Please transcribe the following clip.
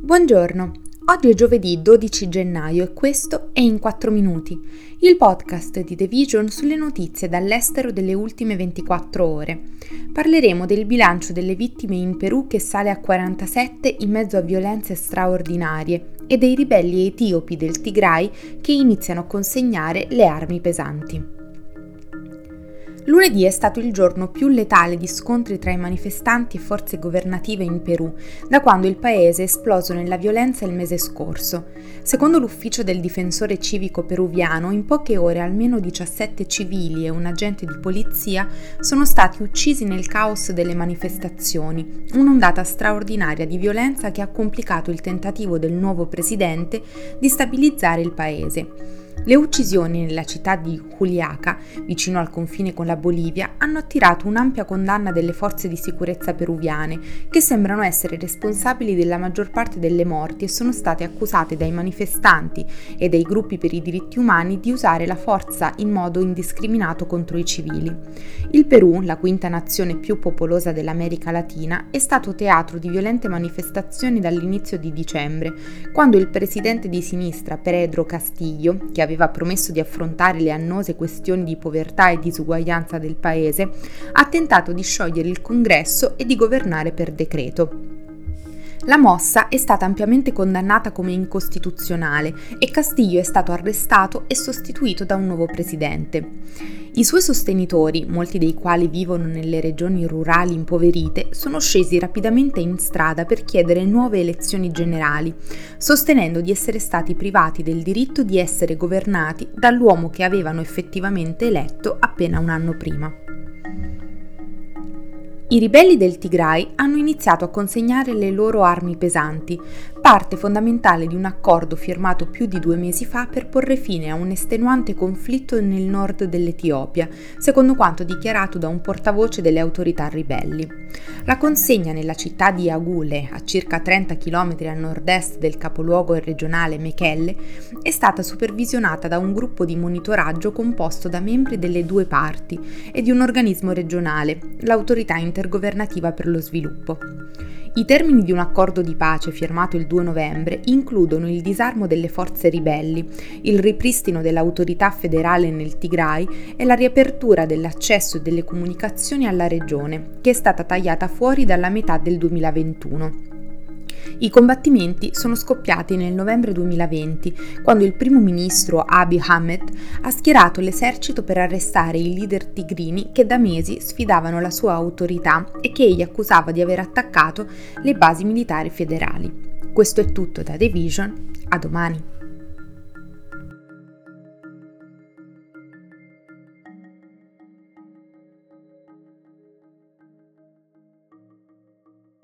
Buongiorno, oggi è giovedì 12 gennaio e questo è In 4 Minuti, il podcast di The Vision sulle notizie dall'estero delle ultime 24 ore. Parleremo del bilancio delle vittime in Perù che sale a 47 in mezzo a violenze straordinarie e dei ribelli etiopi del Tigray che iniziano a consegnare le armi pesanti. Lunedì è stato il giorno più letale di scontri tra i manifestanti e forze governative in Perù, da quando il paese è esploso nella violenza il mese scorso. Secondo l'ufficio del difensore civico peruviano, in poche ore almeno 17 civili e un agente di polizia sono stati uccisi nel caos delle manifestazioni, un'ondata straordinaria di violenza che ha complicato il tentativo del nuovo presidente di stabilizzare il paese. Le uccisioni nella città di Juliaca, vicino al confine con la Bolivia, hanno attirato un'ampia condanna delle forze di sicurezza peruviane, che sembrano essere responsabili della maggior parte delle morti e sono state accusate dai manifestanti e dai gruppi per i diritti umani di usare la forza in modo indiscriminato contro i civili. Il Perù, la quinta nazione più popolosa dell'America Latina, è stato teatro di violente manifestazioni dall'inizio di dicembre, quando il presidente di sinistra Pedro Castillo, che aveva aveva promesso di affrontare le annose questioni di povertà e disuguaglianza del paese, ha tentato di sciogliere il congresso e di governare per decreto. La mossa è stata ampiamente condannata come incostituzionale e Castillo è stato arrestato e sostituito da un nuovo presidente. I suoi sostenitori, molti dei quali vivono nelle regioni rurali impoverite, sono scesi rapidamente in strada per chiedere nuove elezioni generali, sostenendo di essere stati privati del diritto di essere governati dall'uomo che avevano effettivamente eletto appena un anno prima. I ribelli del Tigray hanno iniziato a consegnare le loro armi pesanti, parte fondamentale di un accordo firmato più di due mesi fa per porre fine a un estenuante conflitto nel nord dell'Etiopia, secondo quanto dichiarato da un portavoce delle autorità ribelli. La consegna nella città di Agule, a circa 30 km a nord-est del capoluogo regionale Mekelle, è stata supervisionata da un gruppo di monitoraggio composto da membri delle due parti e di un organismo regionale, l'autorità internazionale intergovernativa per lo sviluppo. I termini di un accordo di pace firmato il 2 novembre includono il disarmo delle forze ribelli, il ripristino dell'autorità federale nel Tigray e la riapertura dell'accesso e delle comunicazioni alla regione, che è stata tagliata fuori dalla metà del 2021. I combattimenti sono scoppiati nel novembre 2020, quando il primo ministro Abiy Ahmed ha schierato l'esercito per arrestare i leader tigrini che da mesi sfidavano la sua autorità e che egli accusava di aver attaccato le basi militari federali. Questo è tutto da The Vision, a domani.